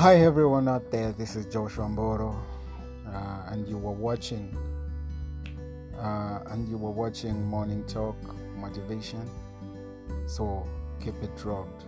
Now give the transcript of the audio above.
Hi everyone out there, this is Joshua Mboro, uh, and you were watching, uh, and you were watching Morning Talk Motivation. So keep it drugged.